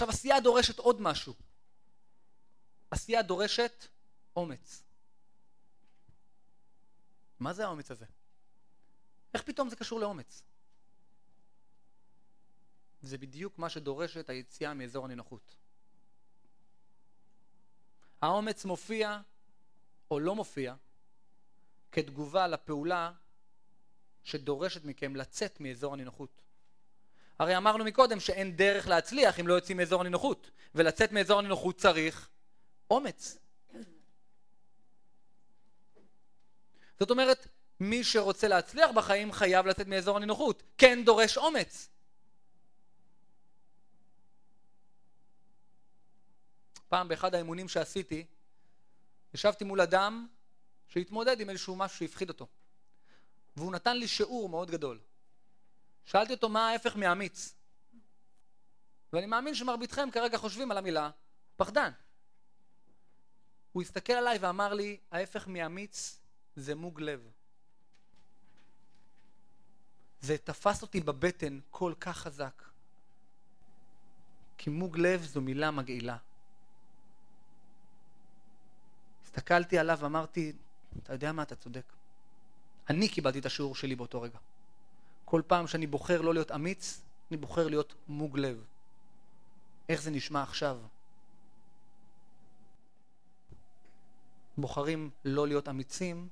עכשיו עשייה דורשת עוד משהו. עשייה דורשת אומץ. מה זה האומץ הזה? איך פתאום זה קשור לאומץ? זה בדיוק מה שדורשת היציאה מאזור הנינוחות. האומץ מופיע או לא מופיע כתגובה לפעולה שדורשת מכם לצאת מאזור הנינוחות. הרי אמרנו מקודם שאין דרך להצליח אם לא יוצאים מאזור הנינוחות, ולצאת מאזור הנינוחות צריך אומץ. זאת אומרת, מי שרוצה להצליח בחיים חייב לצאת מאזור הנינוחות. כן דורש אומץ. פעם באחד האימונים שעשיתי, ישבתי מול אדם שהתמודד עם איזשהו משהו שהפחיד אותו. והוא נתן לי שיעור מאוד גדול. שאלתי אותו מה ההפך מאמיץ. ואני מאמין שמרביתכם כרגע חושבים על המילה פחדן. הוא הסתכל עליי ואמר לי, ההפך מאמיץ זה מוג לב. זה תפס אותי בבטן כל כך חזק. כי מוג לב זו מילה מגעילה. הסתכלתי עליו ואמרתי, אתה יודע מה, אתה צודק. אני קיבלתי את השיעור שלי באותו רגע. כל פעם שאני בוחר לא להיות אמיץ, אני בוחר להיות מוג לב. איך זה נשמע עכשיו? בוחרים לא להיות אמיצים,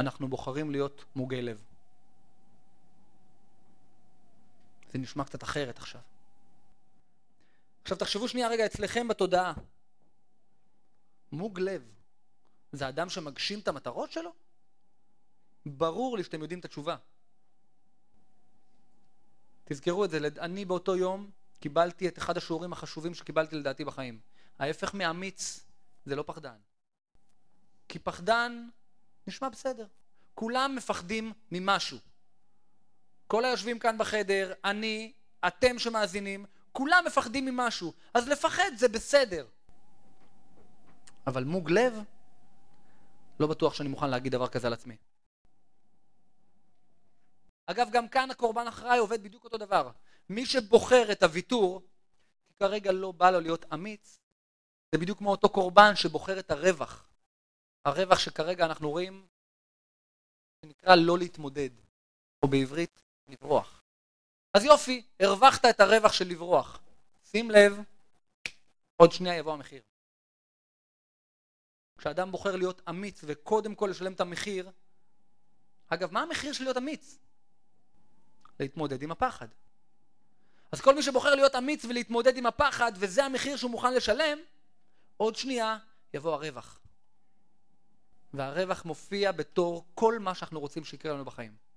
אנחנו בוחרים להיות מוגי לב. זה נשמע קצת אחרת עכשיו. עכשיו תחשבו שנייה רגע אצלכם בתודעה. מוג לב זה אדם שמגשים את המטרות שלו? ברור לי שאתם יודעים את התשובה. תזכרו את זה, אני באותו יום קיבלתי את אחד השיעורים החשובים שקיבלתי לדעתי בחיים. ההפך מאמיץ זה לא פחדן. כי פחדן נשמע בסדר. כולם מפחדים ממשהו. כל היושבים כאן בחדר, אני, אתם שמאזינים, כולם מפחדים ממשהו. אז לפחד זה בסדר. אבל מוג לב, לא בטוח שאני מוכן להגיד דבר כזה על עצמי. אגב, גם כאן הקורבן אחראי עובד בדיוק אותו דבר. מי שבוחר את הוויתור, כי כרגע לא בא לו להיות אמיץ, זה בדיוק כמו אותו קורבן שבוחר את הרווח. הרווח שכרגע אנחנו רואים, שנקרא לא להתמודד, או בעברית, לברוח. אז יופי, הרווחת את הרווח של לברוח. שים לב, עוד שנייה יבוא המחיר. כשאדם בוחר להיות אמיץ וקודם כל לשלם את המחיר, אגב, מה המחיר של להיות אמיץ? להתמודד עם הפחד. אז כל מי שבוחר להיות אמיץ ולהתמודד עם הפחד, וזה המחיר שהוא מוכן לשלם, עוד שנייה יבוא הרווח. והרווח מופיע בתור כל מה שאנחנו רוצים שיקרה לנו בחיים.